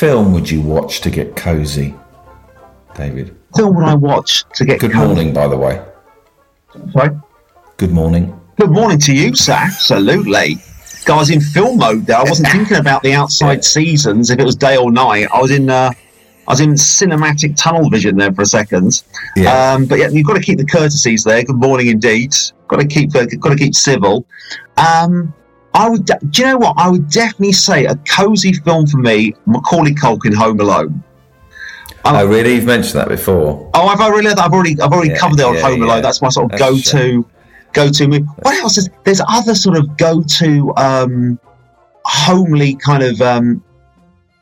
Film would you watch to get cosy, David? Film would I watch to get Good cozy? morning, by the way. Sorry. Good morning. Good morning to you, sir. Absolutely. Guys, in film mode there. I wasn't thinking about the outside seasons if it was day or night. I was in uh, I was in cinematic tunnel vision there for a second. Yeah. Um, but yeah, you've got to keep the courtesies there. Good morning, indeed. Got to keep uh, got to keep civil. Um, I would. Do you know what? I would definitely say a cozy film for me. Macaulay Culkin, Home Alone. Oh, really? You've mentioned that before. Oh, have I really? I've already, I've already Yeah, covered it on yeah, Home Alone. yeah. That's my sort of That's go-to, go-to movie. What else is? There's other sort of go-to, um, homely kind of um,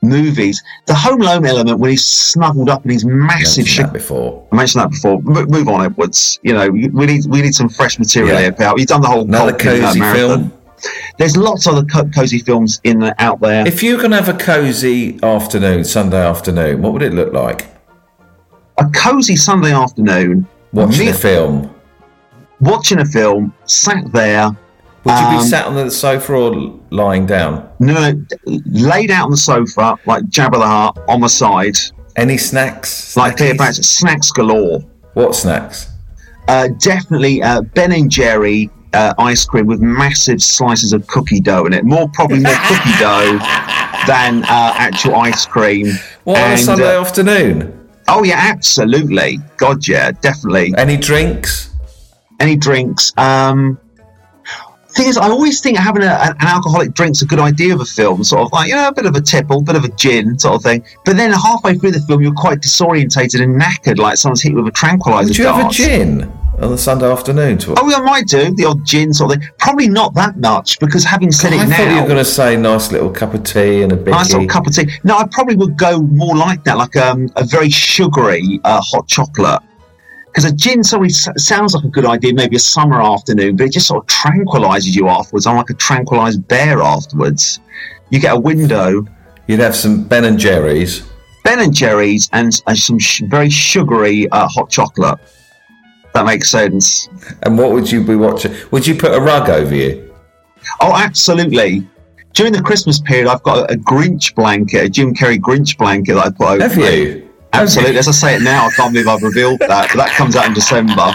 movies. The Home Alone element when he's snuggled up in his massive Mentioned ship. that before. I mentioned that before. M- move on, Edwards. You know, we need we need some fresh material Yeah. here, pal. You've done the whole Another cozy film. There's lots of other co- cozy films in the, out there. If you to have a cozy afternoon, Sunday afternoon, what would it look like? a cozy Sunday afternoon, Watching me- a film. watching a film, sat there. Would you Um, be sat on the sofa or lying down? No, no, laid out on the sofa like Jabba the Hutt on the side, Any snacks? like? Cleopatra, snacks galore. What snacks? Uh, definitely uh, Ben and Jerry uh, ice cream with massive slices of cookie dough in it. More probably more cookie dough than uh, actual ice cream. What on a Sunday uh, afternoon? oh yeah, absolutely. God yeah, definitely. Any drinks? Any drinks? Um, thing is, I always think having a, an alcoholic drink's a good idea of a film, sort of like you know a bit of a tipple, a bit of a gin, sort of thing. But then halfway through the film, you're quite disorientated and knackered, like someone's hit you with a tranquilizer Would you have a gin on the Sunday afternoon? To Oh, yeah, I might do the odd gin sort of thing. Probably not that much because having said it I it thought you now, were going to say nice little cup of tea and a big nice little cup of tea. No, I probably would go more like that, like um, a very sugary uh, hot chocolate. Because a gin sorry, s- sounds like a good idea, maybe a summer afternoon, but it just sort of tranquilizes you afterwards. I'm like a tranquilized bear afterwards. You get a window, You'd have some Ben and Jerry's. Ben and Jerry's, and, and some sh- very sugary uh, hot chocolate. That makes sense. And what would you be watching? Would you put a rug over you? Oh, absolutely. During the Christmas period, I've got a, Grinch blanket, a Jim Carrey Grinch blanket that I put over Have me. you? Absolutely. As I say it now, I can't believe I've revealed that. But that comes out in December,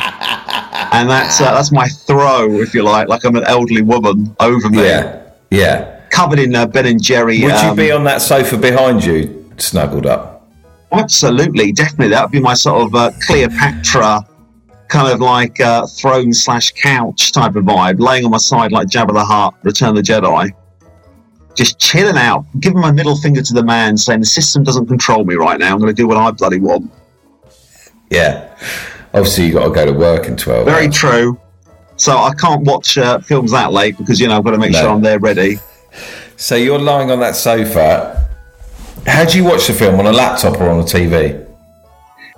and that's uh, that's my throw, if you like, like I'm an elderly woman over me, Yeah. Yeah. covered in uh, Ben and Jerry. Would you um, be on that sofa behind you, snuggled up? Absolutely, definitely. That would be my sort of uh, Cleopatra, kind of like uh, throne slash couch type of vibe, laying on my side like Jabba the Hutt, Return of the Jedi. Just chilling out, giving my middle finger to the man, saying the system doesn't control me right now. I'm going to do what I bloody want. Yeah. Obviously, you got to go to work in 12 Very hours. true. So I can't watch uh, films that late because you know I've got to make No. sure I'm there ready. So you're lying on that sofa. How do you watch the film? On a laptop or on a TV?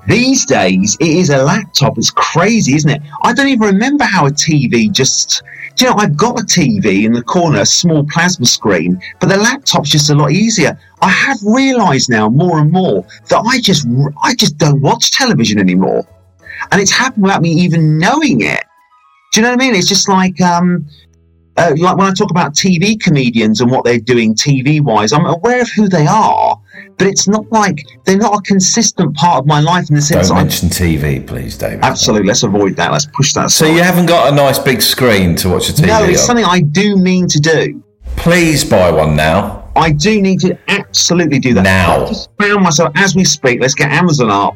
These days, it is a laptop. It's crazy, isn't it? I don't even remember how a TV just. You know, I've got a TV in the corner, a small plasma screen, but the laptop's just a lot easier. I have realised now more and more that I just, I just don't watch television anymore, and it's happened without me even knowing it. Do you know what I mean? It's just like, um, uh, like when I talk about TV comedians and what they're doing TV wise, I'm aware of who they are, but it's not like they're not a consistent part of my life in the sense Don't mention TV, please, David. Absolutely. Let's avoid that. Let's push that. So you haven't got a nice big screen to watch a TV no, it's on? something I do mean to do. Please buy one now. I do need to absolutely do that. Now. I just found myself as we speak. Let's get Amazon up.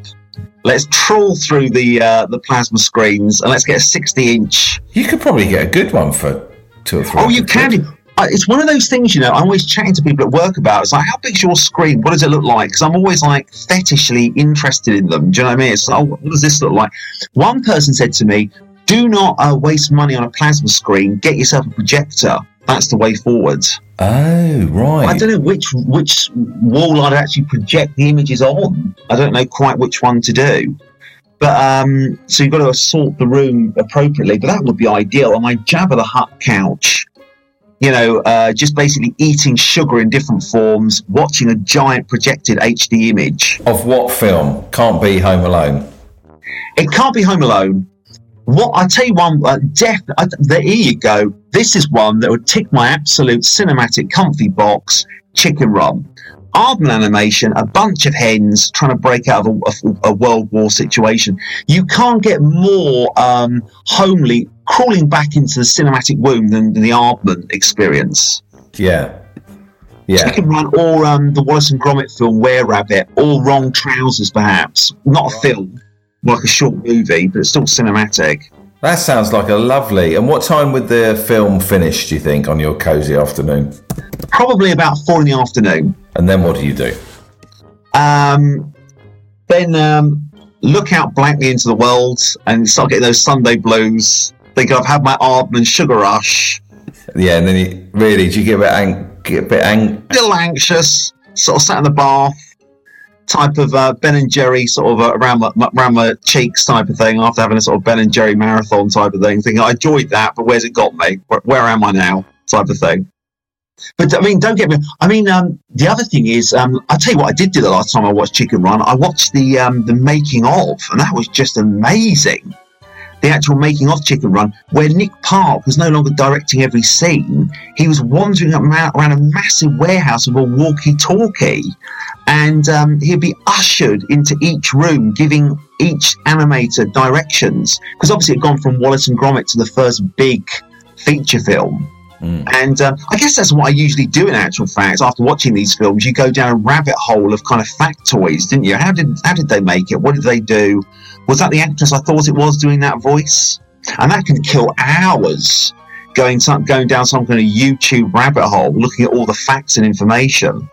Let's trawl through the uh, the plasma screens and let's get a 60 inch. You could probably get a good one for two or three. Oh, you can. Uh, It's one of those things, you know. I'm always chatting to people at work about. It's like, how big's your screen? What does it look like? Because I'm always like fetishly interested in them. Do you know what I mean? It's like, oh, what does this look like? One person said to me, "Do not uh, waste money on a plasma screen. Get yourself a projector. That's the way forward." Oh, right. I don't know which which wall I'd actually project the images on. I don't know quite which one to do. But um, so you've got to assort the room appropriately. But that would be ideal on my Jabba the Hutt couch. You know, uh, just basically eating sugar in different forms, watching a giant projected HD image. Of what film? Can't be Home Alone. It can't be Home Alone. What I tell you one, uh, def, uh, there you go. This is one that would tick my absolute cinematic comfy box. Chicken Run. Aardman animation, a bunch of hens trying to break out of a, a, a World War situation. You can't get more um, homely crawling back into the cinematic womb than, than the Aardman experience. Yeah. Yeah. Chicken Run or um, the Wallace and Gromit film Were Rabbit, all wrong trousers perhaps. Not a film, like a short movie, but it's still cinematic. That sounds like a lovely. And what time would the film finish, do you think, on your cosy afternoon? Probably about four in the afternoon. And then what do you do? Um, then um, look out blankly into the world and start getting those Sunday blues. Think I've had my Aardman sugar rush. Yeah, and then you really do you get a bit ang- get a bit ang- A little anxious, sort of sat in the bath, type of uh, Ben and Jerry sort of uh, around my, cheeks type of thing after having a sort of Ben and Jerry marathon type of thing. Thinking I enjoyed that, but where's it got me? Where, where am I now? Type of thing. But I mean, don't get me. I mean, um, the other thing is, um, I tell you what, I did do the last time I watched Chicken Run. I watched the um, the making of, and that was just amazing. The actual making of Chicken Run, where Nick Park was no longer directing every scene, he was wandering around a massive warehouse with a walkie-talkie, and um, he'd be ushered into each room, giving each animator directions. Because obviously, it'd gone from Wallace and Gromit to the first big feature film. And uh, I guess that's what I usually do in actual fact. After watching these films, you go down a rabbit hole of kind of factoids, didn't you? How did how did they make it? What did they do? Was that the actress I thought it was doing that voice? And that can kill hours going some, going down some kind of YouTube rabbit hole, looking at all the facts and information.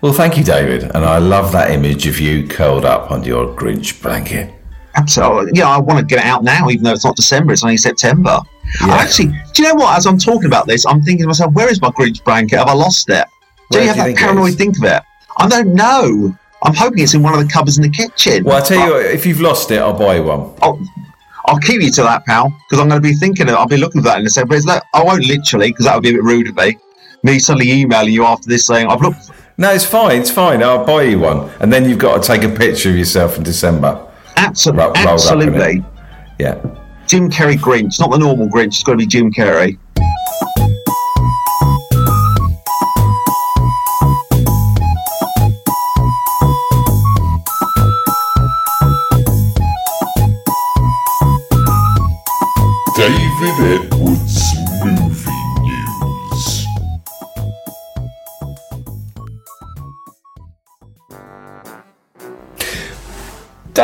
Well, thank you, David. And I love that image of you curled up under your Grinch blanket. Absolutely. Yeah, I want to get it out now, even though it's not December, it's only September. Yeah. Actually, do you know what? As I'm talking about this, I'm thinking to myself, where is my Grinch blanket? Have I lost it? Do Where you have do you that think it paranoid is? think of it? I don't know. I'm hoping it's in one of the cupboards in the kitchen. Well, I tell you what, if you've lost it, I'll buy you one. I'll, I'll keep you to that, pal, because I'm going to be thinking, it. I'll be looking for that in a second. But it's like, I won't literally, because that would be a bit rude of me. Me suddenly emailing you after this saying, I've looked. No, it's fine. It's fine. I'll buy you one. And then you've got to take a picture of yourself in December. Absolutely. Ro- rolled up in absolutely. Yeah. Jim Carrey Grinch, not the normal Grinch, it's got to be Jim Carrey.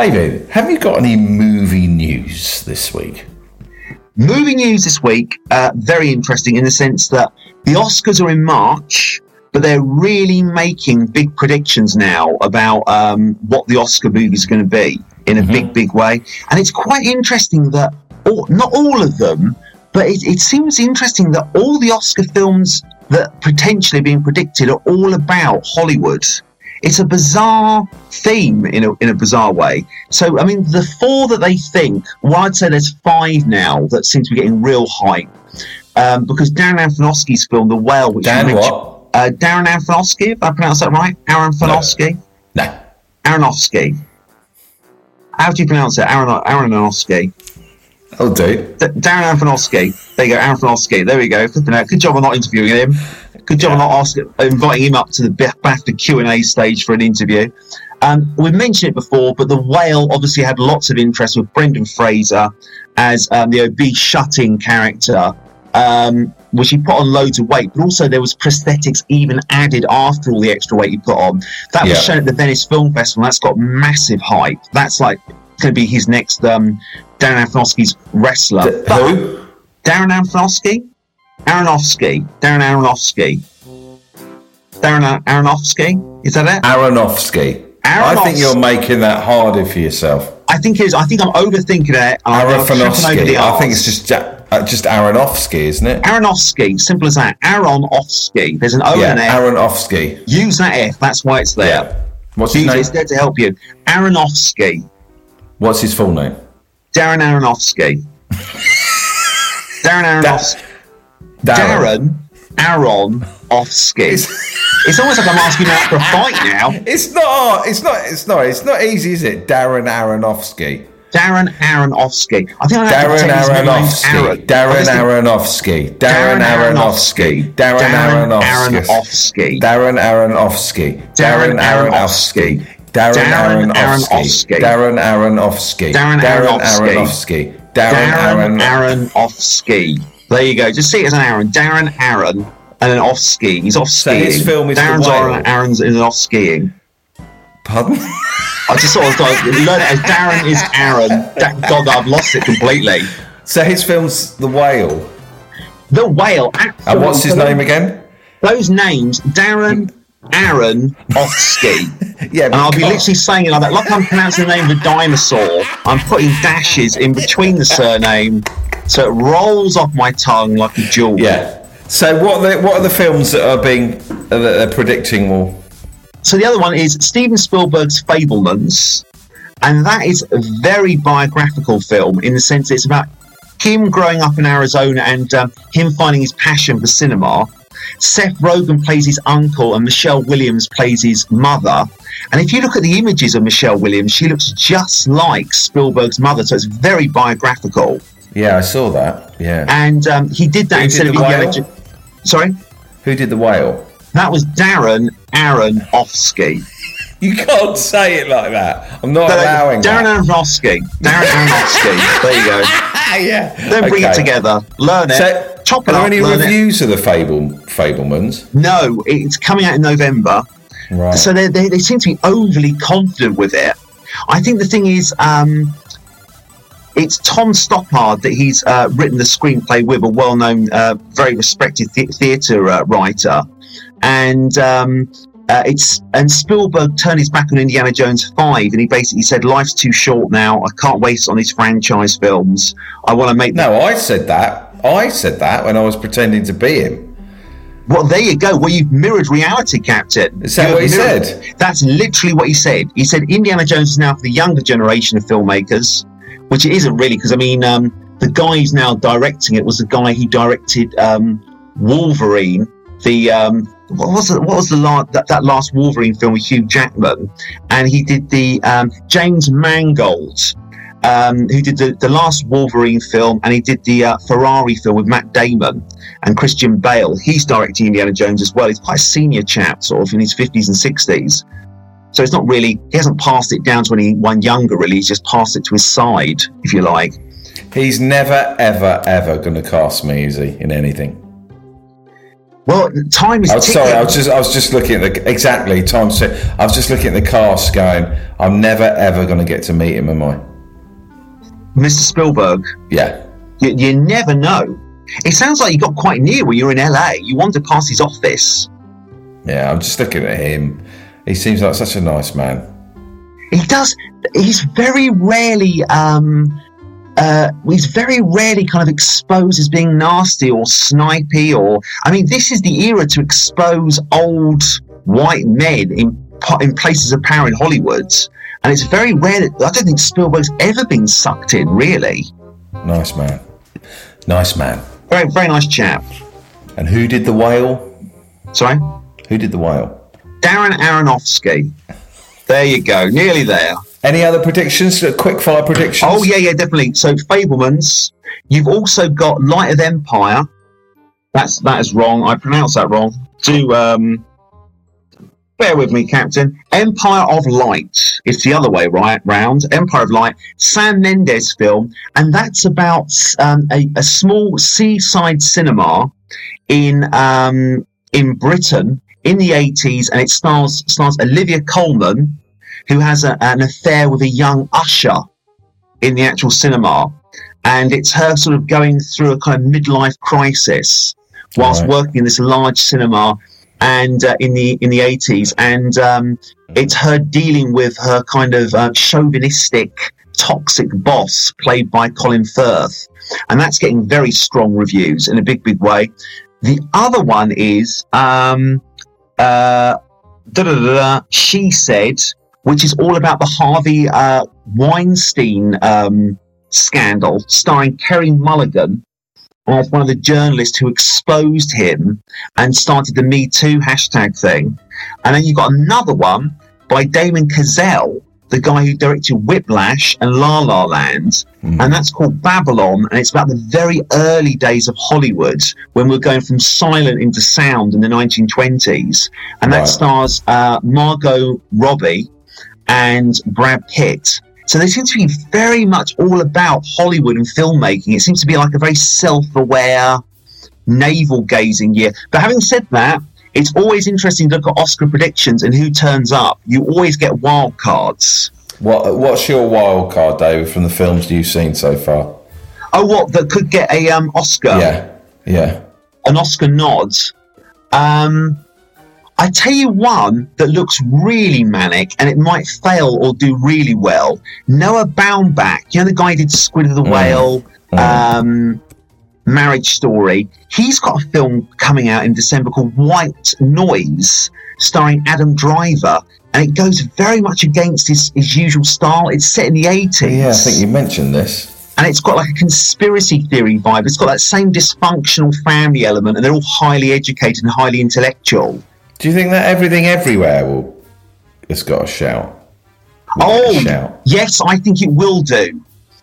David, have you got any movie news this week? Movie news this week, uh, very interesting in the sense that the Oscars are in March, but they're really making big predictions now about um, what the Oscar movies are going to be in a big, big way. And it's quite interesting that, all, not all of them, but it, it seems interesting that all the Oscar films that potentially being predicted are all about Hollywood. It's a bizarre theme in a, in a bizarre way. So, I mean, the four that they think, well, I'd say there's five now that seem to be getting real hype. Um, because Darren Aronofsky's film, The Whale, which Dan mentioned, what? uh, Darren Aronofsky, if I pronounce that right, Aaron Aronofsky, No. Aronofsky. How do you pronounce it? Aaron Aronofsky. I'll do. D- Darren Aronofsky. There you go, Aaron Aronofsky. There we go. Flipping out. Good job on not interviewing him. Good job on not asking, inviting him up to the BAFTA Q and A stage for an interview. Um, we mentioned it before, but the whale obviously had lots of interest with Brendan Fraser as um, the obese shut-in character, um, which he put on loads of weight, but also there was prosthetics even added after all the extra weight he put on. That Yeah. was shown at the Venice Film Festival. That's got massive hype. That's like going to be his next um, Darren Aronofsky's wrestler. D- who? Darren Aronofsky? Aronofsky. Darren Aronofsky. Darren Aronofsky? Is that it? Aronofsky. I think you're making that harder for yourself. I think it is. I think I'm overthinking it. I'm tripping over Aronofsky. I think it's just ja- uh, just Aronofsky, isn't it? Aronofsky. Simple as that. Aronofsky. There's an O Yeah, and an F. Aronofsky. Use that F. That's why it's there. Yeah. What's his Use name? It's there to help you. Aronofsky. What's his full name? Darren Aronofsky. Darren Aronofsky. Darren Aronofsky. It's almost like I'm asking out for a fight now. It's not. It's not. It's not. It's not easy, is it? Darren Aronofsky. Darren Aronofsky. I think I Darren take his middle name Aronofsky. Aaron. Darren Aronofsky. Darren Aronofsky. Darren Aronofsky. Aronofsky. Darren Aronofsky. Darren Darren Aronofsky. Darren Darren Aronofsky. Darren Aronofsky. Darren Aronofsky. Darren Aronofsky. There you go. Just see it as an Aaron. Darren Aaron and then off skiing. He's off So his film is The Darren's Whale. on, Aaron's is off skiing. Pardon? I just sort of thought, learn it as Darren is Aaron. Da- God, I've lost it completely. So his film's The Whale. The whale. And what's his name again? Those names: Darren, Aaron, Offski. Yeah, And I'll be literally saying it like that, like I'm pronouncing the name of a dinosaur. I'm putting dashes in between the surname, so it rolls off my tongue like a jewel. Yeah. So what are the, what are the films that are being uh, that they're predicting will? So the other one is Steven Spielberg's Fabelmans, and that is a very biographical film in the sense it's about him growing up in Arizona and um, him finding his passion for cinema. Seth Rogen plays his uncle, and Michelle Williams plays his mother. And if you look at the images of Michelle Williams, she looks just like Spielberg's mother, so it's very biographical. Yeah, I saw that. Yeah. And um, he did that Who instead did of Indiana. Sorry, Who did The Whale? that was Darren Aaron Offsky. You can't say it like that. I'm not No, no, allowing Darren that. Aronofsky. Darren Aronofsky. There you go. Ah, yeah. Then bring it together. Learn it. So, are it there up. any learn it. reviews of the Fable Fabelmans? No, it's coming out in November. Right. So they, they, they seem to be overly confident with it. I think the thing is, um, it's Tom Stoppard that he's uh, written the screenplay with, a well known, uh, very respected the- theatre uh, writer. And um, uh, it's and Spielberg turned his back on Indiana Jones 5 and he basically said, Life's too short now. I can't waste on these franchise films. I want to make no, I said that. I said that when I was pretending to be him. Well, there you go. Well, you've mirrored reality, Captain. Is that You what he mirrored- said? That's literally what he said. He said Indiana Jones is now for the younger generation of filmmakers, which it isn't really, because I mean, um, the guy who's now directing it was the guy who directed um, Wolverine. The um, what was it? What was the last that, that last Wolverine film with Hugh Jackman? And he did the um, James Mangold. Um, who did the, the last Wolverine film and he did the uh, Ferrari film with Matt Damon and Christian Bale. He's directing Indiana Jones as well. He's quite a senior chap, sort of in his 50s and 60s. So it's not really, he hasn't passed it down to anyone younger, really. He's just passed it to his side, if you like. He's never, ever, ever going to cast me, is he, in anything? Well, time is I'm sorry. I was just, I was just looking at the exactly time. I was just looking at the cast, going, I'm never, ever going to get to meet him, am I? Mr. Spielberg, Yeah. you, you never know. It sounds like you got quite near when you were in LA. You wandered past his office. Yeah, I'm just looking at him. He seems like such a nice man. He does, he's very rarely, um, uh, he's very rarely kind of exposed as being nasty or snipey or, I mean, this is the era to expose old white men in, in places of power in Hollywood. And it's very rare that, I don't think Spielberg's ever been sucked in, really. Nice man. Nice man. Very, very nice chap. And who did the whale? Sorry? Who did the whale? Darren Aronofsky. There you go, nearly there. Any other predictions? Quick fire predictions? Oh yeah, yeah, definitely. So Fabelmans. You've also got Light of Empire. That's that is wrong. I pronounced that wrong. Do um, bear with me, Captain. Empire of Light. It's the other way right round. Empire of Light. Sam Mendes film, and that's about um, a, a small seaside cinema in um, in Britain in the eighties, and it stars stars Olivia Colman, who has a, an affair with a young usher in the actual cinema, and it's her sort of going through a kind of midlife crisis whilst Right. working in this large cinema and uh, in the in the eighties, and um, it's her dealing with her kind of uh, chauvinistic, toxic boss played by Colin Firth, and that's getting very strong reviews in a big big way. The other one is um, uh, she said which is all about the Harvey uh, Weinstein um, scandal, starring Carey Mulligan as one of the journalists who exposed him and started the Me Too hashtag thing. And then you've got another one by Damien Chazelle, the guy who directed Whiplash and La La Land, and that's called Babylon, and it's about the very early days of Hollywood when we're going from silent into sound in the 1920s, and that Right. stars uh, Margot Robbie and Brad Pitt. So they seem to be very much all about Hollywood and filmmaking. It seems to be like a very self-aware, navel-gazing year. But having said that, it's always interesting to look at Oscar predictions and who turns up. You always get wild cards. What What's your wild card, David, from the films you've seen so far? Oh, what that could get a um, Oscar, Yeah, yeah. an Oscar nod. Um, I tell you one that looks really manic and it might fail or do really well. Noah Baumbach, you know the guy who did Squid of the Whale, um, Marriage Story. He's got a film coming out in December called White Noise, starring Adam Driver, and it goes very much against his, his usual style. It's set in the eighties Yeah, I think you mentioned this. and it's got like a conspiracy theory vibe. It's got that same dysfunctional family element, and they're all highly educated and highly intellectual. Do you think that everything everywhere will? It's got a shout. Will get a Oh, shout. yes, I think it will do.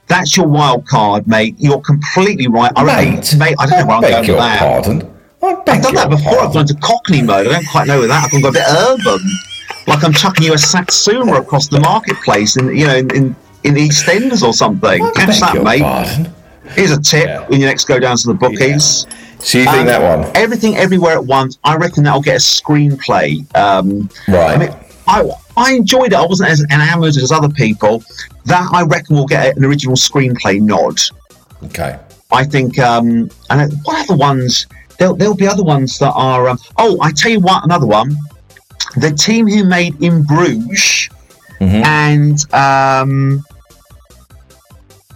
That's your wild card, mate. You're completely right. I Mate, mate, I don't know where I'm going with your that. pardon. I beg I've done that before. I've gone to Cockney mode. I don't quite know with that. I've gone a bit urban, like I'm chucking you a satsuma across the marketplace in you know in in, in EastEnders or something. I Catch that, mate. pardon. Here's a tip Yeah. when you next go down to the bookies. So you think Um, that one? Everything Everywhere at Once. I reckon that'll get a screenplay. Um, Right. I mean, I I enjoyed it. I wasn't as enamoured as other people. That I reckon will get an original screenplay nod. Okay. I think. Um, and what other ones? There'll, there'll be other ones that are. Um, oh, I tell you what, another one. The team who made In Bruges Mhm. and. Um,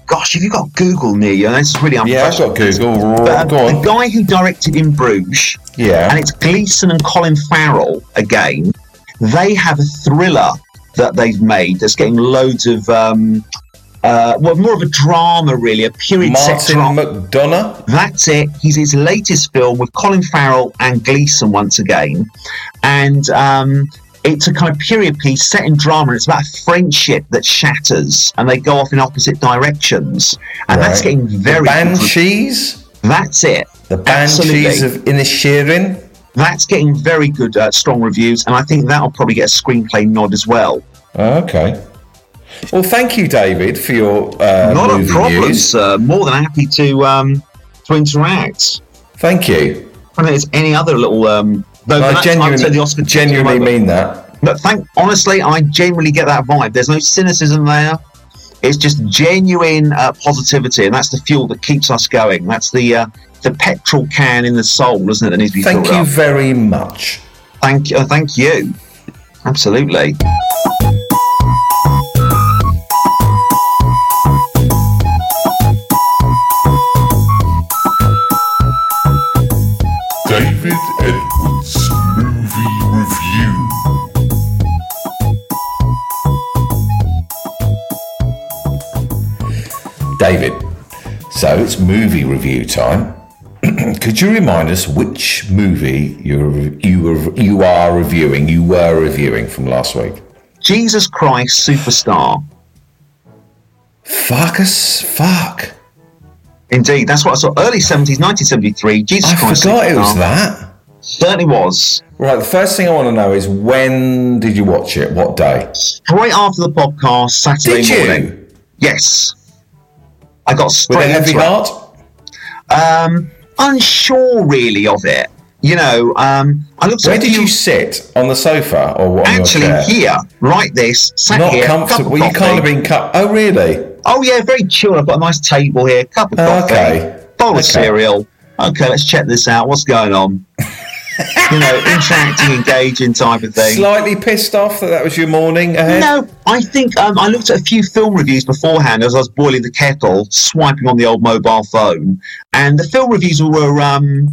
gosh, have you got Google near you? This is really Yeah, I've got Google. But, um, Go the guy who directed In Bruges Yeah. and it's Gleeson and Colin Farrell again. They have a thriller that they've made that's getting loads of, um, uh, well, more of a drama, really, a period set Martin drama. McDonagh. That's it. He's his latest film with Colin Farrell and Gleeson once again, and um, it's a kind of period piece set in drama. It's about a friendship that shatters, and they go off in opposite directions, and that's getting very. The Banshees. That's it. The Banshees Absolutely. of Inisherin. That's getting very good, uh, strong reviews, and I think that'll probably get a screenplay nod as well. Okay. Well, thank you, David, for your uh, Not a problem, sir. More than happy to um, to interact. Thank you. I don't think there's any other little. Um, though I I'd genuinely, the Oscar genuinely mean that. But thank, honestly, I genuinely get that vibe. There's no cynicism there. It's just genuine uh, positivity, and that's the fuel that keeps us going. That's the uh, the petrol can in the soul, isn't it? That needs to be Thank filled you up. very much. Thank you. Uh, thank you. Absolutely. David, so it's movie review time. Could you remind us which movie you're, you were you are reviewing? You were reviewing from last week. Jesus Christ Superstar. Fuck us, fuck! Indeed, that's what I saw. Early 70s, 1973. Jesus Christ. I Christ forgot it was Superstar. that. Certainly was. Right, the first thing I want to know is when did you watch it? What day? Straight after the podcast, Saturday Did you? morning. Yes. I got With straight a heavy heart? Um, unsure really of it. You know, um, I looked Where did few- you sit? On the sofa or what? actually here, right this, sat Not here, comfortable. Well, you can't have been cut. Oh, really? Oh yeah, very chill. I've got a nice table here, cup of coffee, okay. bowl Okay. of cereal. Okay, let's check this out. What's going on? You know, interacting, engaging type of thing. Slightly pissed off that that was your morning ahead. No, I think um, I looked at a few film reviews beforehand as I was boiling the kettle, swiping on the old mobile phone, and the film reviews were um,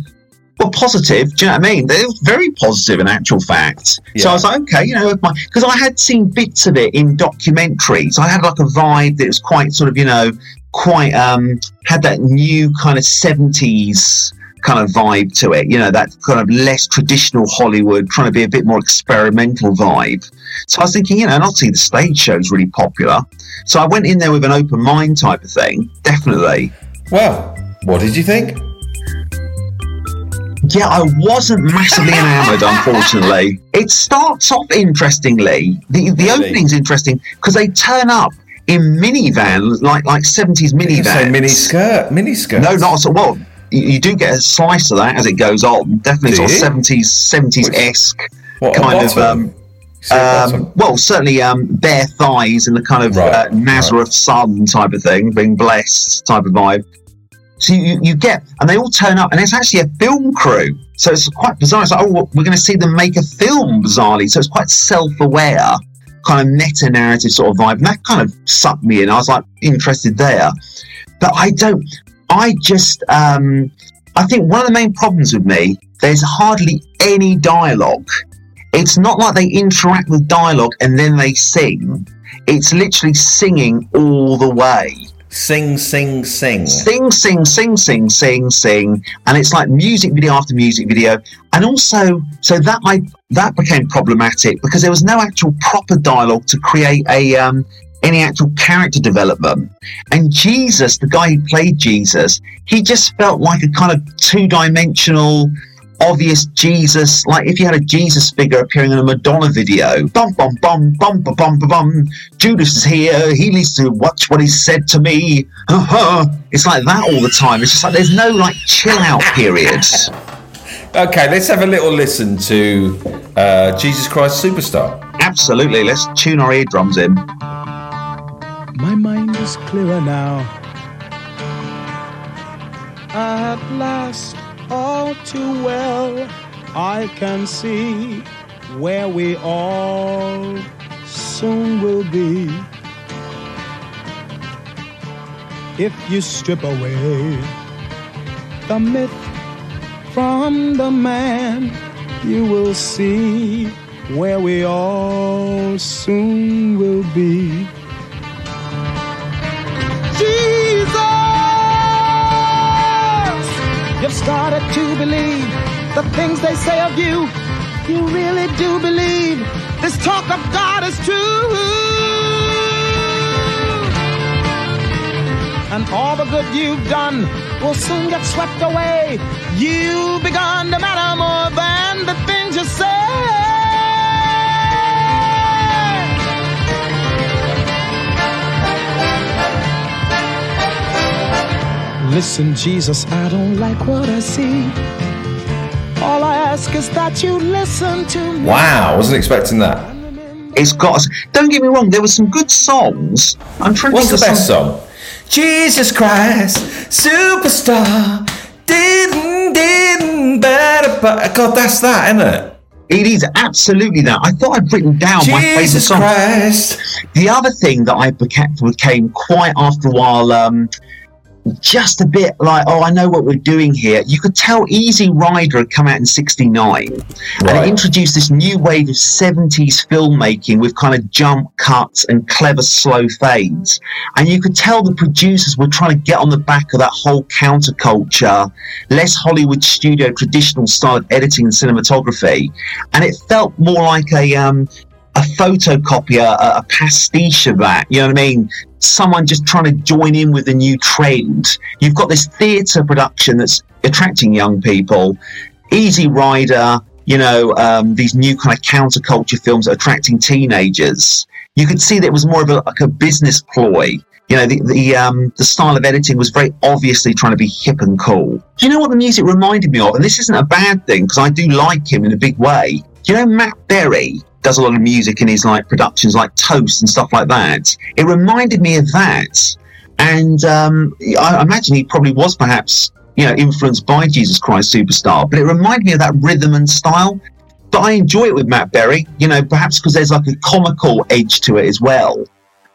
were positive. Do you know what I mean? They were very positive in actual fact. So I was like, okay, you know, because I had seen bits of it in documentaries. I had like a vibe that was quite sort of, you know, quite um, had that new kind of seventies kind of vibe to it. You know, that kind of less traditional Hollywood, trying to be a bit more experimental vibe. So I was thinking, you know, and obviously the stage show's really popular. So I went in there with an open mind type of thing, definitely. Well, what did you think? Yeah, I wasn't massively enamoured, unfortunately. It starts off interestingly. The the Really? opening's interesting because they turn up in minivans, like like seventies You minivans. say mini skirt, mini skirt. No, not so. Well, you, do get a slice of that as it goes on. Definitely sort of seventies seventies esque kind of. Um, um, well, certainly um, bare thighs and the kind of Right, uh, Nazareth sun type of thing, being blessed type of vibe. So you, you get, and they all turn up, and it's actually a film crew. So it's quite bizarre. It's like, oh, we're going to see them make a film, bizarrely. So it's quite self aware, kind of meta narrative sort of vibe. And that kind of sucked me in. I was like interested there. But I don't, I just, um, I think one of the main problems with me, there's hardly any dialogue. It's not like they interact with dialogue and then they sing. It's literally singing all the way. Sing, sing, sing. Sing, sing, sing, sing, sing, sing, and it's like music video after music video. And also, so that I that became problematic because there was no actual proper dialogue to create a um, any actual character development. And Jesus, the guy who played Jesus, he just felt like a kind of two dimensional. Obvious Jesus, like if you had a Jesus figure appearing in a Madonna video, bum bum bum bum bum bum bum bum. Judas is here. He needs to watch what he said to me. it's like that all the time. It's just like there's no like chill out periods. Okay, let's have a little listen to uh, Jesus Christ Superstar. Absolutely. Let's tune our eardrums in. My mind is clearer now. At last, all too well, I can see where we all soon will be. If you strip away the myth from the man, you will see where we all soon will be. Started to believe the things they say of you. You really do believe this talk of God is true. And all the good you've done will soon get swept away. You've begun to matter more than the things you say. Listen, Jesus, I don't like what I see. All I ask is that you listen to me. Wow, wasn't expecting that. It's got. Don't get me wrong. There were some good songs. I'm trying to What's think the best some- song? Jesus Christ Superstar. Didn't, didn't, better, but God, that's that, isn't it? It is absolutely that. I thought I'd written down my favourite song. Christ. The other thing that I became, became quite after a while, um, just a bit like, oh, I know what we're doing here. You could tell Easy Rider had come out in '69, and it introduced this new wave of '70s filmmaking with kind of jump cuts and clever slow fades. And you could tell the producers were trying to get on the back of that whole counterculture, less Hollywood studio traditional style of editing and cinematography, and it felt more like a um, a photocopier, a, a pastiche of that. You know what I mean? Someone just trying to join in with the new trend. You've got this theatre production that's attracting young people. Easy Rider, you know, um, these new kind of counterculture films attracting teenagers. You could see that it was more of a, like a business ploy. You know, the the, um, the style of editing was very obviously trying to be hip and cool. Do you know what the music reminded me of? And this isn't a bad thing because I do like him in a big way. Do you know Matt Berry does a lot of music in his like productions like Toast and stuff like that? It reminded me of that. And um, I imagine he probably was perhaps, you know, influenced by Jesus Christ Superstar, but it reminded me of that rhythm and style. But I enjoy it with Matt Berry, you know, perhaps because there's like a comical edge to it as well.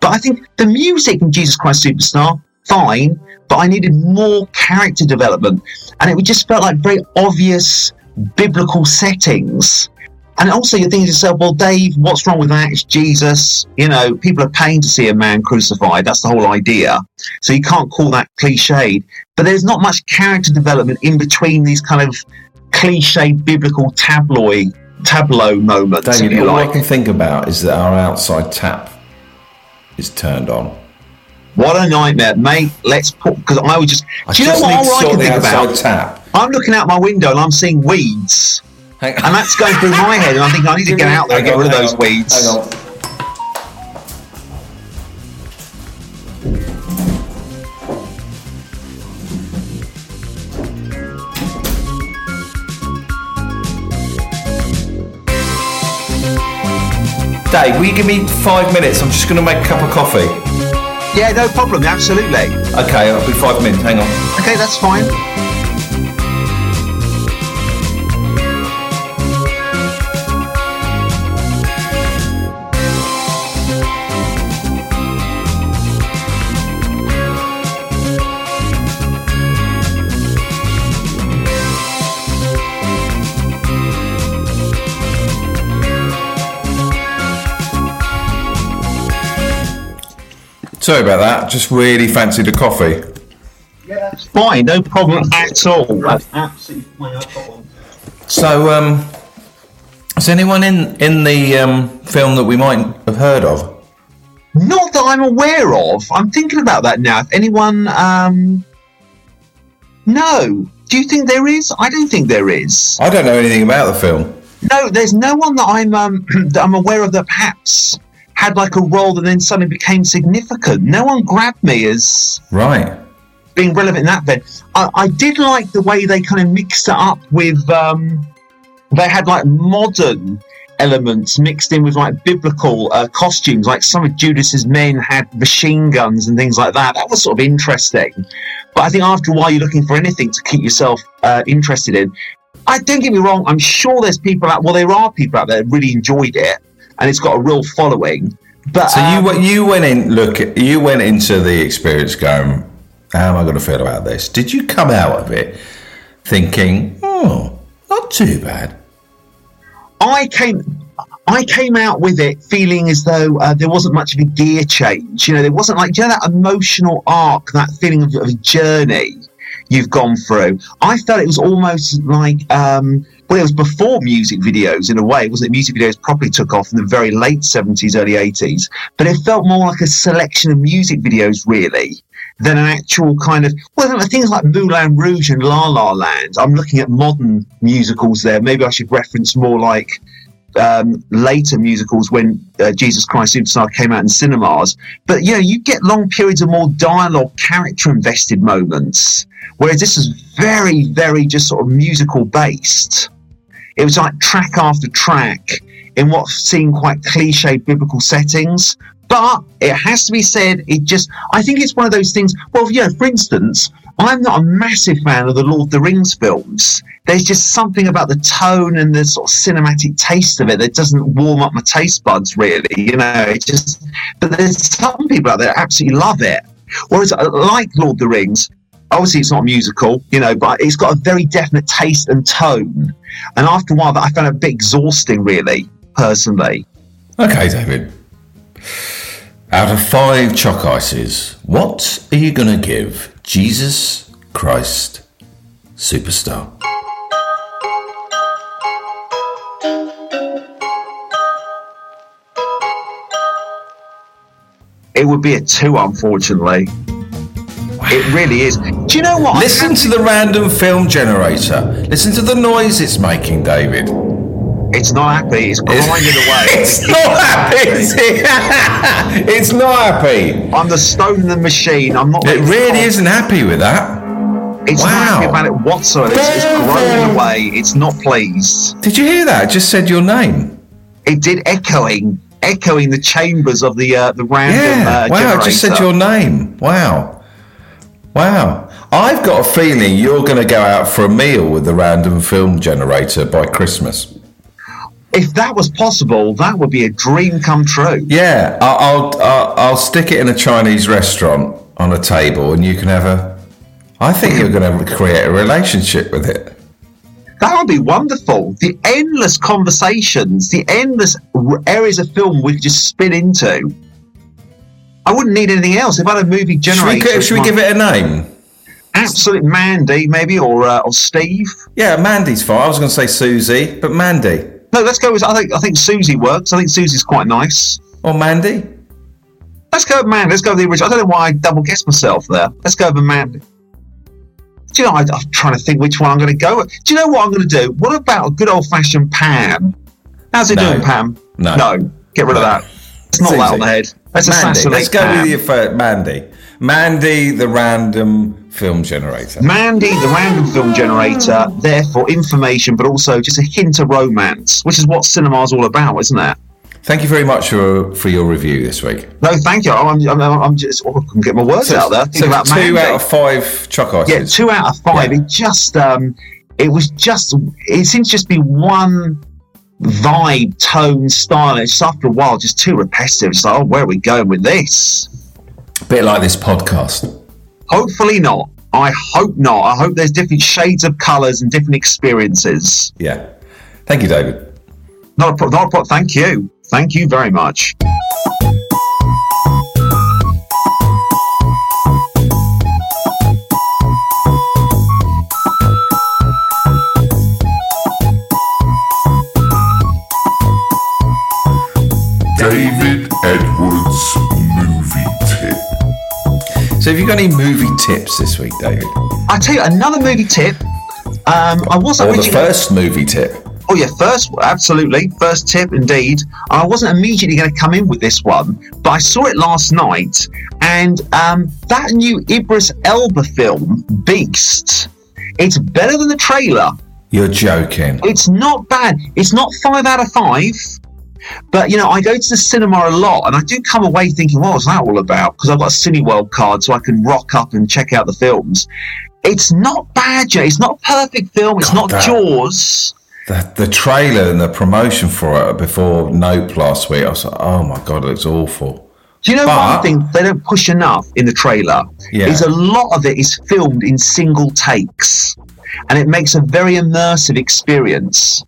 But I think the music in Jesus Christ Superstar, fine, but I needed more character development. And it just felt like very obvious biblical settings. And also, you're thinking to yourself, well, Dave, what's wrong with that? Jesus. You know, people are paying to see a man crucified. That's the whole idea. So you can't call that cliched. But there's not much character development in between these kind of cliche biblical tabloid tableau moments. David, you all like. I can think about is that our outside tap is turned on. What a nightmare, mate. Let's put because I would just. I do you know what all I can think about? tap. I'm looking out my window and I'm seeing weeds, and that's going through my head, and I'm thinking I need to get out there and get rid of those weeds. Dave, will you give me five minutes? I'm just going to make a cup of coffee. Yeah, no problem. Absolutely. Okay, I'll be five minutes. Hang on. Okay, that's fine. Sorry about that. Just really fancied a coffee. Yeah, it's fine, no problem at all. That's absolutely fine. No problem. So, um, is anyone in in the um, film that we might have heard of? Not that I'm aware of. I'm thinking about that now. If anyone, um, no. Do you think there is? I don't think there is. I don't know anything about the film. No, there's no one that I'm um, that I'm aware of that perhaps had like a role that then suddenly became significant. No one grabbed me as Right. being relevant in that vein. I, I did like the way they kind of mixed it up with. Um, they had like modern elements mixed in with like biblical uh, costumes. Like some of Judas's men had machine guns and things like that. That was sort of interesting. But I think after a while, you're looking for anything to keep yourself uh, interested in. I don't get me wrong. I'm sure there's people out. Well, there are people out there that really enjoyed it, and it's got a real following. But So you um, went you went in look you went into the experience going, how am I going to feel about this? Did you come out of it thinking, oh, not too bad? I came I came out with it feeling as though uh, there wasn't much of a gear change. You know, there wasn't like, you know, that emotional arc, that feeling of, of a journey you've gone through. I felt it was almost like, um, well, it was before music videos in a way, wasn't it? Music videos properly took off in the very late 70s, early 80s, but it felt more like a selection of music videos, really. Than an actual kind of well, things like Moulin Rouge and La La Land. I'm looking at modern musicals there. Maybe I should reference more like um, later musicals when uh, Jesus Christ Superstar came out in cinemas. But you know, you get long periods of more dialogue, character invested moments, whereas this is very, very just sort of musical based. It was like track after track in what seemed quite cliche biblical settings. But it has to be said, it just, I think it's one of those things. Well, know, for instance, I'm not a massive fan of the Lord of the Rings films. There's just something about the tone and the sort of cinematic taste of it that doesn't warm up my taste buds, really. You know, it just, but there's some people out there that absolutely love it. Whereas, uh, like Lord of the Rings, obviously it's not musical, you know, but it's got a very definite taste and tone. And after a while, that I found it a bit exhausting, really, personally. Okay, David. Out of five chalk ices, what are you going to give Jesus Christ Superstar? It would be a two, unfortunately. It really is. Do you know what? Listen to the random film generator. Listen to the noise it's making, David. It's not happy. It's grinding away. It's not happy. is it? it's not happy. I'm the stone in the machine. I'm not. It really isn't happy with that. It's not happy Wow. about it whatsoever. It's, it's groaning away. It's not pleased. Did you hear that? It just said your name. It did echoing, echoing the chambers of the uh, the random. Yeah. uh, wow, generator. it just said your name. Wow. Wow. I've got a feeling you're going to go out for a meal with the random film generator by Christmas. If that was possible, that would be a dream come true. Yeah, I'll, I'll I'll stick it in a Chinese restaurant on a table, and you can have a. I think you're going to create a relationship with it. That would be wonderful. The endless conversations, the endless areas of film we could just spin into. I wouldn't need anything else. If I had a movie Should we, generator, should we give it a name? absolute Mandy, maybe, or uh, or Steve. Yeah, Mandy's fine. I was going to say Susie, but Mandy. No, let's go with. I think I think Susie works. I think Susie's quite nice. Or Mandy? Let's go with Mandy. Let's go with the original. I don't know why I double guessed myself there. Let's go with Mandy. Do you know? I, I'm trying to think which one I'm going to go with. Do you know what I'm going to do? What about a good old fashioned Pam? How's it No. doing, Pam? No. No. Get rid of that. It's not that on the head. Let's Mandy. assassinate Let's go Pam. with your first, Mandy. Mandy, the random film generator. Mandy, the random film generator, there for information, but also just a hint of romance, which is what cinema's all about, isn't it? Thank you very much for, for your review this week. No, thank you. I'm, I'm, I'm just, oh, I can get my words out there. So about two Mandy. out of five chalk ices. Yeah, two out of five. Yeah. It just, um, it was just, it seems to just be one vibe, tone, style. It's after a while just too repetitive. It's like, oh, where are we going with this? A bit like this podcast. Hopefully not. I hope not. I hope there's different shades of colours and different experiences. Yeah. Thank you, David. Not a pro- not a pro- Thank you. Thank you very much. Edwards movie tip. So, have you got any movie tips this week, David? I tell you another movie tip. Um, I wasn't Or the first movie tip? Oh yeah, first, absolutely, first tip indeed. I wasn't immediately going to come in with this one, but I saw it last night, and um, that new Idris Elba film, Beast. It's better than the trailer. You're joking. It's not bad. It's not five out of five. But you know, I go to the cinema a lot, and I do come away thinking, "What was that all about?" Because I've got a Cineworld card, so I can rock up and check out the films. It's not bad, Jay. It's not a perfect film. It's God, not that- Jaws. The, the trailer and the promotion for it before Nope last week, I was like, oh my God, it looks awful. Do you know But- one thing they don't push enough in the trailer? Yeah. Is a lot of it is filmed in single takes. And it makes a very immersive experience.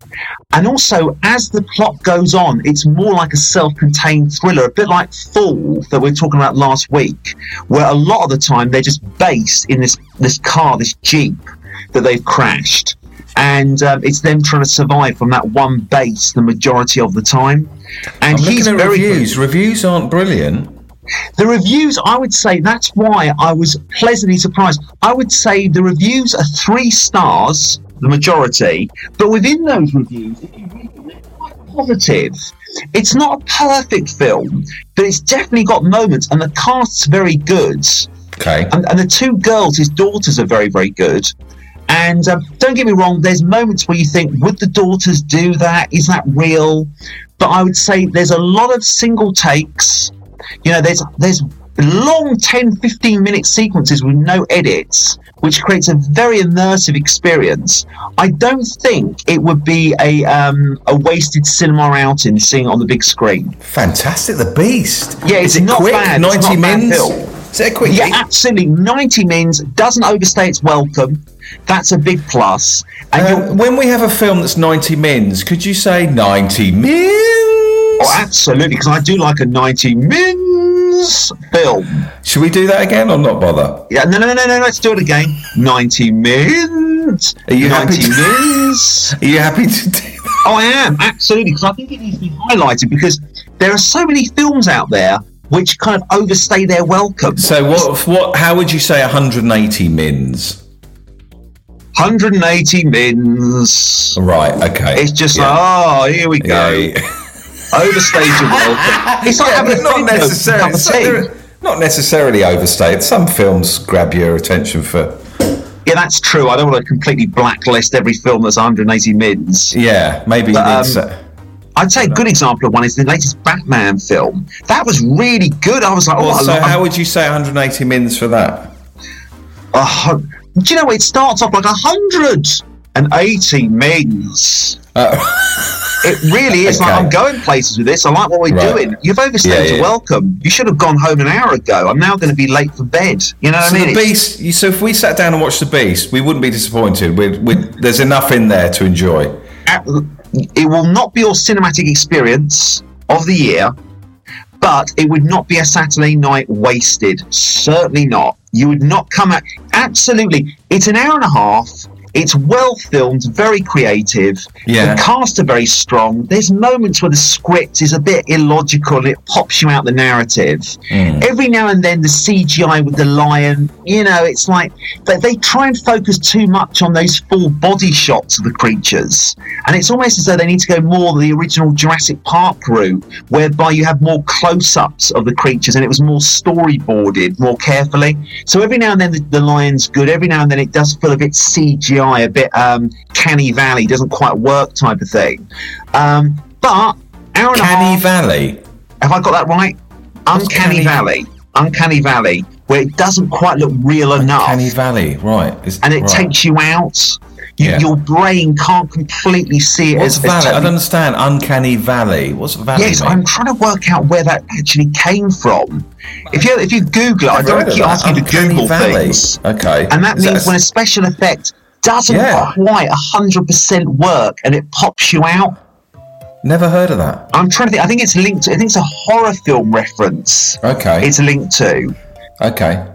And also, as the plot goes on, it's more like a self contained thriller, a bit like Fall that we were talking about last week, where a lot of the time they're just based in this, this car, this Jeep that they've crashed. And um, it's them trying to survive from that one base the majority of the time. And I'm he's very good. reviews. Reviews aren't brilliant. The reviews, I would say, that's why I was pleasantly surprised. I would say the reviews are three stars, the majority, but within those reviews, if you read them, they're quite positive. It's not a perfect film, but it's definitely got moments, and the cast's very good. Okay. And, and the two girls, his daughters, are very, very good. And um, don't get me wrong, there's moments where you think, would the daughters do that? Is that real? But I would say there's a lot of single takes. You know, there's there's long 10, 15 minute sequences with no edits, which creates a very immersive experience. I don't think it would be a um, a wasted cinema outing seeing it on the big screen. Fantastic. The Beast. Yeah, Is it's it not quick? bad. 90 not a bad mins? film. Is it quick Yeah, absolutely. 90 mins doesn't overstay its welcome. That's a big plus. And Uh, when we have a film that's 90 mins, could you say 90 mins? Oh, absolutely, because I do like a 90 mins film. Should we do that again or not bother? Yeah, no, no, no, no, no, let's do it again. 90 mins. Are you 90 happy to- mins. Are you happy to do that? Oh, I am, absolutely, because I think it needs to be highlighted because there are so many films out there which kind of overstay their welcome. So what? What? How would you say 180 mins? 180 mins. Right. Okay. It's just Yeah. like, oh, here we go. Yeah, yeah. Overstays your welcome. It's like Yeah, having not friend over for a necessarily. cup of tea. they're Not necessarily overstated. Some films grab your attention for Yeah, that's true. I don't want to completely blacklist every film that's 180 mins. yeah. Maybe But, um, uh, I'd say a good example of one is the latest Batman film. That was really good. I was like, oh, well, I so love- how would you say 180 mins for that? a hun- do you know it starts off like 180 mins? Uh, It really is like I'm going places with this. I like what we're Right. doing. You've overstayed Yeah, your welcome. You should have gone home an hour ago. I'm now going to be late for bed. You know what So I mean? the Beast. So if we sat down and watched the Beast, we wouldn't be disappointed. We'd, we'd, there's enough in there to enjoy. it will not be your cinematic experience of the year, but it would not be a Saturday night wasted. Certainly not. You would not come out. Absolutely. It's an hour and a half. It's well filmed, very creative. Yeah. The cast are very strong. There's moments where the script is a bit illogical and it pops you out the narrative. Mm. Every now and then, the CGI with the lion, you know, it's like they, they try and focus too much on those full body shots of the creatures. And it's almost as though they need to go more the original Jurassic Park route, whereby you have more close ups of the creatures and it was more storyboarded, more carefully. So every now and then, the, the lion's good. Every now and then, it does feel a bit CGI, a bit um, Canny Valley, doesn't quite work type of thing. Um, but hour and a Canny half. Valley. Have I got that right? Uncanny Canny- Valley. Uncanny Valley, where it doesn't quite look real enough. Canny Valley. Right. Is- and it right. takes you out. You, Yeah. Your brain can't completely see it What's as, as Valley? I don't understand. Uncanny Valley. What's Valley? Yes, mean? I'm trying to work out where that actually came from. If you if you Google it, I don't keep asking you to Google Valley. things, Okay. and that Is means a- when a special effect doesn't Yeah. quite hundred percent work and it pops you out. Never heard of that. I'm trying to think. I think it's linked. To, I think it's a horror film reference. Okay. It's linked to. okay.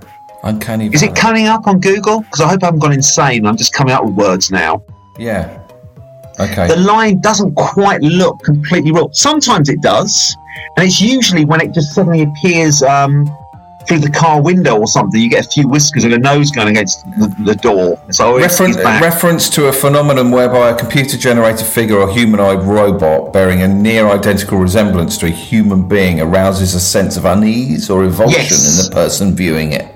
Uncanny Valley. Is it coming up on Google? Because I hope I haven't gone insane. I'm just coming up with words now. Yeah. Okay. The line doesn't quite look completely real. Sometimes it does, and it's usually when it just suddenly appears um, through the car window or something. You get a few whiskers and a nose going against the, the door. So it's, Referen- it's back. reference to a phenomenon whereby a computer generated figure or humanoid robot bearing a near identical resemblance to a human being arouses a sense of unease or revulsion Yes. in the person viewing it.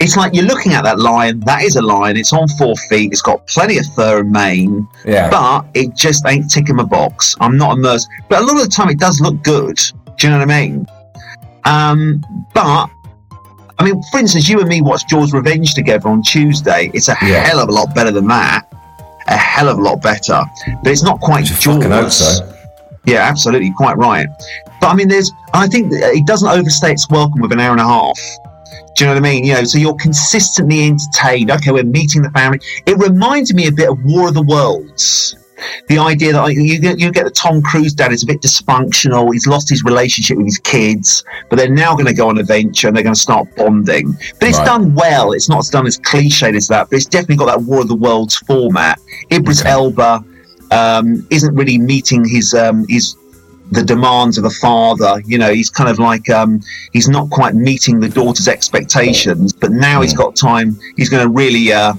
It's like you're looking at that lion. That is a lion. It's on four feet. It's got plenty of fur and mane. Yeah. But it just ain't ticking my box. I'm not immersed. But a lot of the time, it does look good. Do you know what I mean? Um, but I mean, for instance, you and me watched Jaws Revenge together on Tuesday. It's a Yeah. hell of a lot better than that. A hell of a lot better. But it's not quite Jaws. fucking hope so. Yeah, absolutely, quite right. But I mean, there's, I think it doesn't overstay its welcome with an hour and a half. Do you know what I mean? You know, so you're consistently entertained. Okay, we're meeting the family. It reminds me a bit of War of the Worlds. The idea that like, you get you get the Tom Cruise dad is a bit dysfunctional. He's lost his relationship with his kids, but they're now going to go on an adventure and they're going to start bonding. But it's Right. done well. It's not done as cliched as that, but it's definitely got that War of the Worlds format. Idris Okay. Elba um, isn't really meeting his um, his the demands of a father. You know, he's kind of like um, he's not quite meeting the daughter's expectations, but now he's got time. He's going to really uh,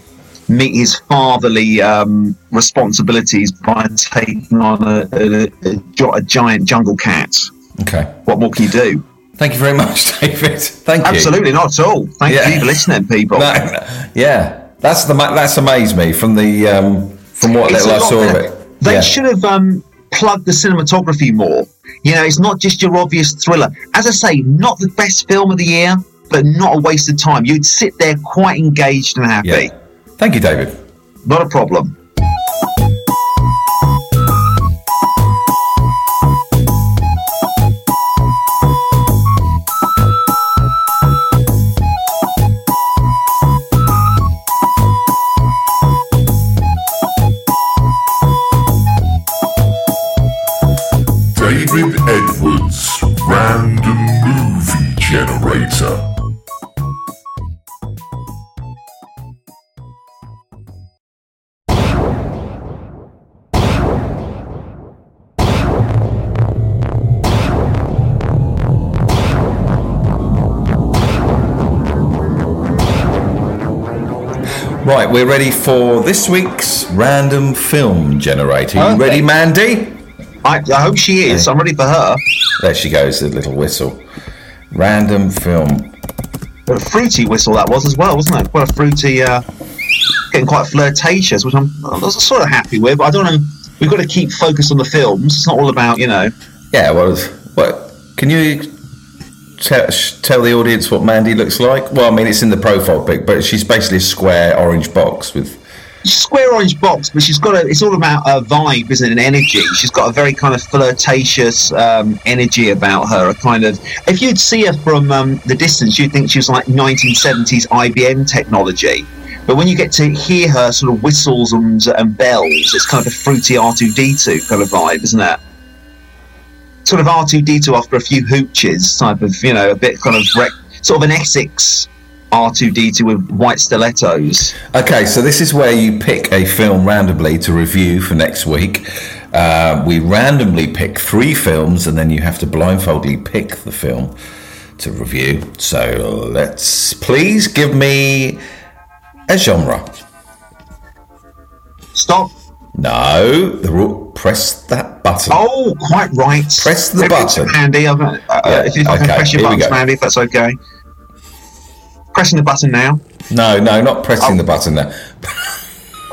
meet his fatherly um, responsibilities by taking on a, a, a, a giant jungle cat. Okay. What more can you do? Thank you very much, David. Thank you. Absolutely not at all. Thank Yeah. you for listening, people. No, no, yeah, that's the that's amazed me from the um, from what It's little I saw of it. They yeah. should have um, plugged the cinematography more. You know, it's not just your obvious thriller. As I say, not the best film of the year, but not a waste of time. You'd sit there quite engaged and happy. yeah. Thank you, David. Not a problem. Right, we're ready for this week's random film generator. You Okay. ready, Mandy? I, I hope she is. I'm ready for her. There she goes, the little whistle. Random film. What A fruity whistle that was as well, wasn't it? Quite a fruity, uh, getting quite flirtatious, which I'm, I was sort of happy with. But I don't know. We've got to keep focused on the films. It's not all about, you know. Yeah, well, what can you tell, tell the audience what Mandy looks like? Well, I mean, it's in the profile pic, but she's basically a square orange box with square orange box, but she's got a. It's all about a vibe, isn't it? An energy. She's got a very kind of flirtatious um, energy about her. A kind of. If you'd see her from um, the distance, you'd think she was like 1970s IBM technology. But when you get to hear her sort of whistles and, and bells, it's kind of a fruity R2D2 kind of vibe, isn't it? Sort of R2D2 after a few hooches, type of, you know, a bit kind of rec- sort of an Essex R2D2 with white stilettos. Okay, so this is where you pick a film randomly to review for next week. Uh, we randomly pick three films, and then you have to blindfoldly pick the film to review. So let's please give me a genre. Stop. No, the rule. Press that button. Oh, quite right. Press the it's button. Handy. I've, uh, Yeah, if, can okay, press your buttons. If that's okay. Pressing the button now. No, no, not pressing the button there.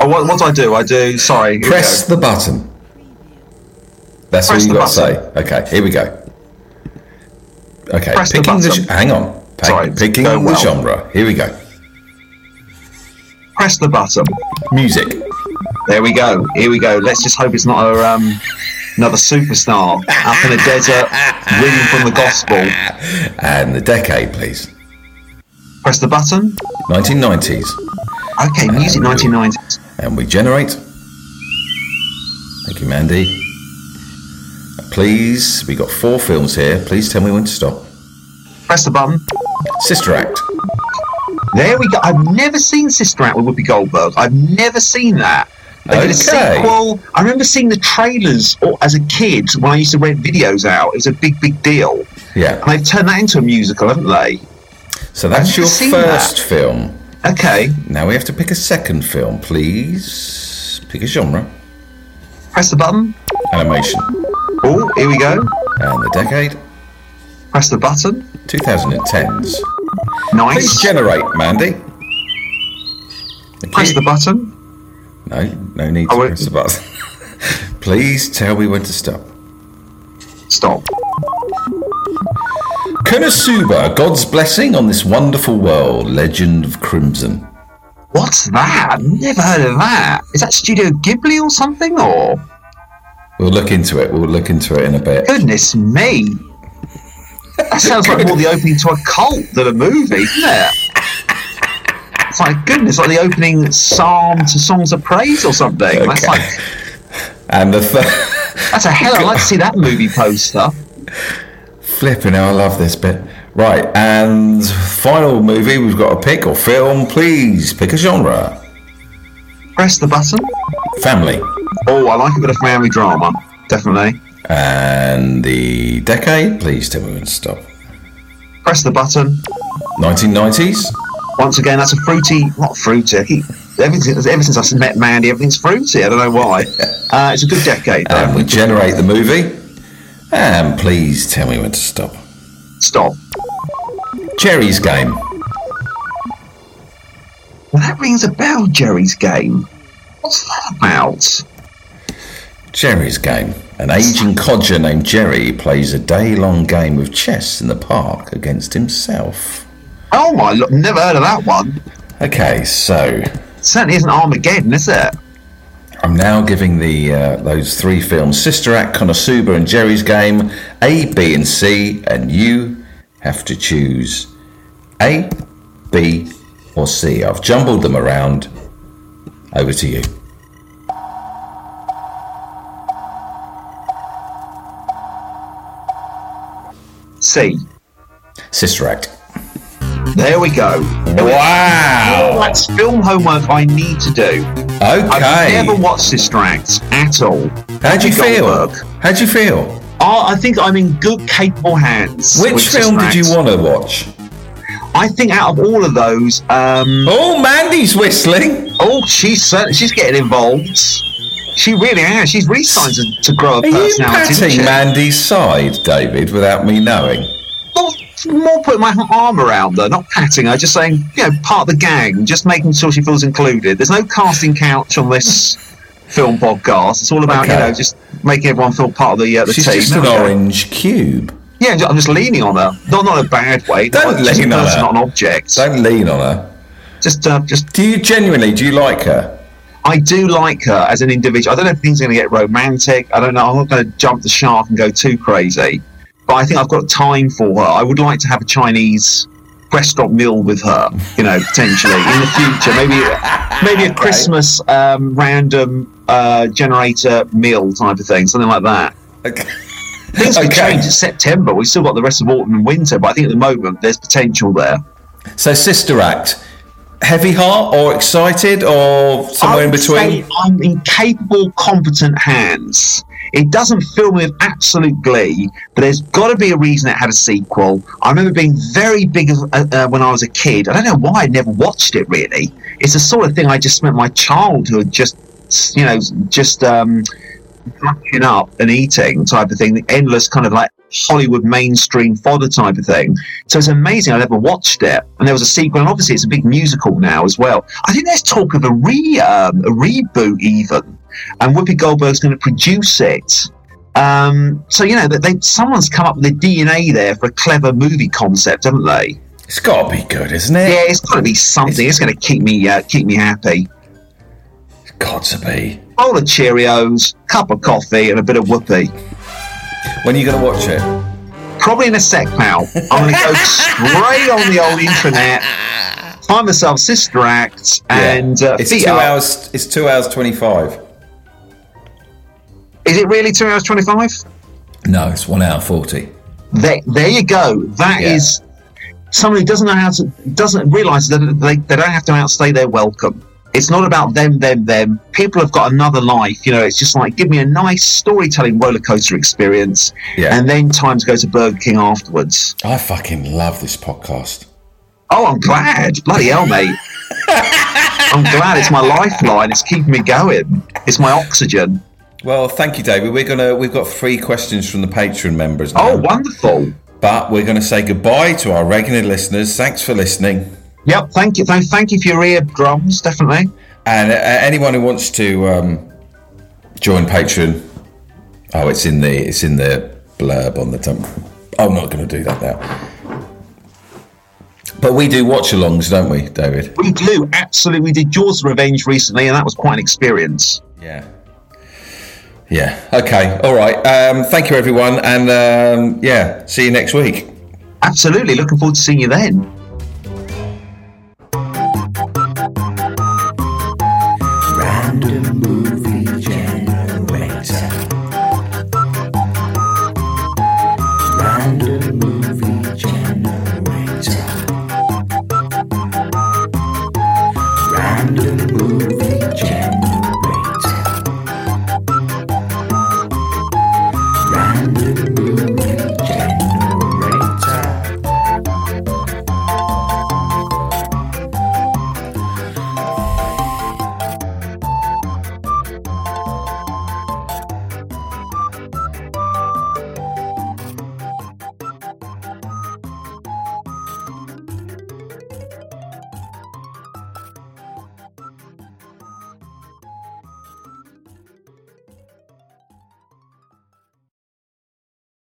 Oh, what, what do I do? I do. Sorry. Press the button. That's Press all you the got to say. Okay, here we go. Okay, Press picking the, button. ge- hang on. Pick- Sorry, picking the well. genre. Here we go. Press the button. Music. There we go. Here we go. Let's just hope it's not a, um, another superstar up in a desert reading from the gospel. And the decade, please. Press the button. 1990s. Okay, music 1990s. And we generate. Thank you, Mandy. Please, we got four films here. Please tell me when to stop. Press the button. Sister Act. There we go. I've never seen Sister Act with Whoopi Goldberg. I've never seen that. They did a sequel. I remember seeing the trailers as a kid when I used to rent videos out. It was a big, big deal. Yeah. And they've turned that into a musical, haven't they? So that's your first film. Okay. Now we have to pick a second film, please. Pick a genre. Press the button. Animation. Oh, here we go. And the decade. Press the button. 2010s. Nice. Please generate, Mandy. Thank Press you. the button. No, no need to press the button. Please tell me when to stop. Stop. Konosuba, God's blessing on this wonderful world, Legend of Crimson. What's that? Never heard of that. Is that Studio Ghibli or something? Or We'll look into it. We'll look into it in a bit. goodness me, that sounds like more the opening to a cult than a movie, doesn't it? It's like goodness, like the opening psalm to songs of praise or something. That's Okay. like And the th- that's a hell. I'd like to see that movie poster. flipping, hell, I love this bit. Right, and final movie we've got to pick or film. Please pick a genre. Press the button. Family. Oh, I like a bit of family drama. Definitely. And the decade. Please tell me when to stop. Press the button. 1990s. Once again, that's a fruity, not fruity. I keep, ever, since, ever since I met Mandy, everything's fruity. I don't know why. Uh, it's a good decade, though. And we generate the movie. And please tell me when to stop. Stop. Geri's Game. Well, that rings a bell, Geri's game. What's that about? Geri's Game. An aging codger named Geri plays a day long game of chess in the park against himself. Oh my, look, never heard of that one. Okay, so Certainly isn't Armageddon, is it? I'm now giving the uh, those three films Sister Act, Konosuba, and Geri's Game A, B, and C, and you have to choose A, B, or C. I've jumbled them around. Over to you. C. Sister Act. There we go. Wow. That's film homework I need to do. Okay. I've never watched Sister Act at all. How'd you feel? Goldberg. How'd you feel? Oh, I think I'm in good, capable hands. Which film did you want to watch? I think out of all of those, um, Oh, Mandy's whistling. oh, she's she's getting involved. She really has. She's really starting to, to grow a Are you personality. isn't patting? Mandy's side, David, without me knowing? More putting my arm around her, not patting her, just saying, you know, part of the gang, just making sure she feels included. There's no casting couch on this film podcast. It's all about, you know, just making everyone feel part of the uh, the She's team. just There an orange cube. Yeah, I'm just leaning on her. Not not in a bad way. Don't just a lean on her. not an object. Don't lean on her. Just, uh, just. Do you genuinely, do you like her? I do like her as an individual. I don't know if things are going to get romantic. I don't know. I'm not going to jump the shark and go too crazy. But I think I've got time for her. I would like to have a Chinese restaurant meal with her, you know, potentially in the future. Maybe maybe a Christmas um, random uh, generator meal type of thing, something like that. Okay. Things could Okay. change in September. We've still got the rest of autumn and winter, but I think at the moment there's potential there. So, Sister Act, heavy heart or excited or somewhere in between? say I'm in capable, competent hands. It doesn't fill me with absolute glee, but there's got to be a reason it had a sequel. I remember being very big uh, uh, when I was a kid. I don't know why I never watched it really. It's the sort of thing I just spent my childhood just, you know, just um, up and eating type of thing. The endless kind of like Hollywood mainstream fodder type of thing. So it's amazing I never watched it. And there was a sequel, and obviously it's a big musical now as well. I think there's talk of a re um, a reboot even, and Whoopi Goldberg's going to produce it. Um, so you know that they someone's come up with the DNA there for a clever movie concept, haven't they? It's got to be good, isn't it? Yeah, it's got to be something. It's going to keep me uh, keep me happy. It's got to be. Bowl of Cheerios, cup of coffee, and a bit of whoopee. When are you going to watch it? Probably in a sec, pal. I'm going to go straight on the old internet, find myself Sister Act, and uh, it's two up. hours. It's two hours twenty-five. Is it really two hours twenty-five? No, it's one hour forty. There, there you go. That Yeah. is someone who doesn't know how to doesn't realise that they, they don't have to outstay their welcome. It's not about them, them, them. People have got another life. You know, it's just like give me a nice storytelling roller coaster experience, Yeah. and then time to go to Burger King afterwards. I fucking love this podcast. Oh, I'm glad. Bloody hell, mate. I'm glad it's my lifeline. It's keeping me going. It's my oxygen. Well, thank you, David. We're gonna we've got three questions from the Patreon members oh, now. Oh, wonderful. But we're gonna say goodbye to our regular listeners. Thanks for listening. Yep. Thank you. Thank, thank you for your eardrums. Definitely. And uh, anyone who wants to um, join Patreon, oh, it's in the it's in the blurb on the top. I'm not going to do that now. But we do watch-alongs, don't we, David? We do absolutely. We did Jaws Revenge recently, and that was quite an experience. Yeah. Yeah. Okay. All right. Um, thank you, everyone, and um, yeah, see you next week. Absolutely. Looking forward to seeing you then.